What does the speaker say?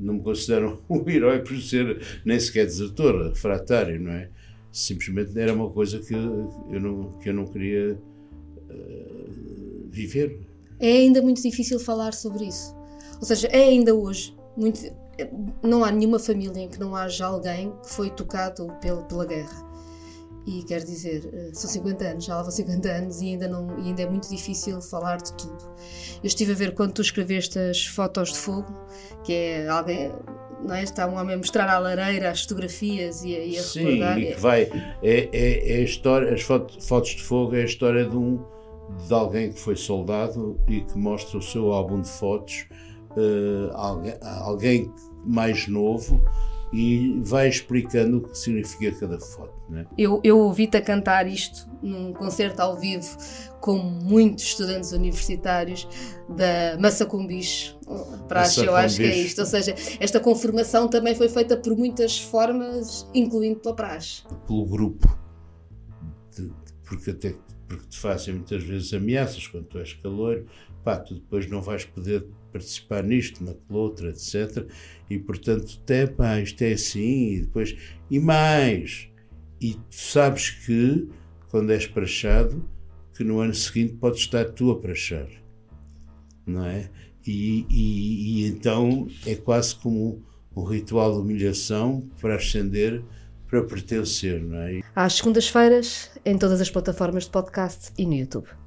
não me considero um herói por ser nem sequer desertor, refratário, não é? Simplesmente era uma coisa que eu não, que eu não queria uh, viver. É ainda muito difícil falar sobre isso. Ou seja, é ainda hoje muito, não há nenhuma família em que não haja alguém que foi tocado pela, pela guerra. E quer dizer, eh, são 50 anos, já vão 50 anos e ainda, não, e ainda é muito difícil falar de tudo. Eu estive a ver quando tu escreveste as fotos de fogo, que é alguém, não é? Está um homem a mostrar à lareira as fotografias e a, e a Sim, recordar. e que vai. É, é, é a história, as fotos de fogo é a história de um de alguém que foi soldado e que mostra o seu álbum de fotos, uh, alguém, alguém mais novo e vai explicando o que significa cada foto. Né? Eu, eu ouvi-te a cantar isto num concerto ao vivo com muitos estudantes universitários da Massacumbiche. Praxe, eu acho que é isto. Ou seja, esta conformação também foi feita por muitas formas, incluindo pela praxe. Pelo grupo. Porque até porque te fazem muitas vezes ameaças quando tu és calor, pá, tu depois não vais poder participar nisto, naquela outra, etc. E portanto, até pá, isto é assim, e depois, e mais. E tu sabes que, quando és prachado, que no ano seguinte podes estar tu a prachar, não é? E, e, e então é quase como um ritual de humilhação para ascender para pertencer, não é? Às segundas-feiras, em todas as plataformas de podcast e no YouTube.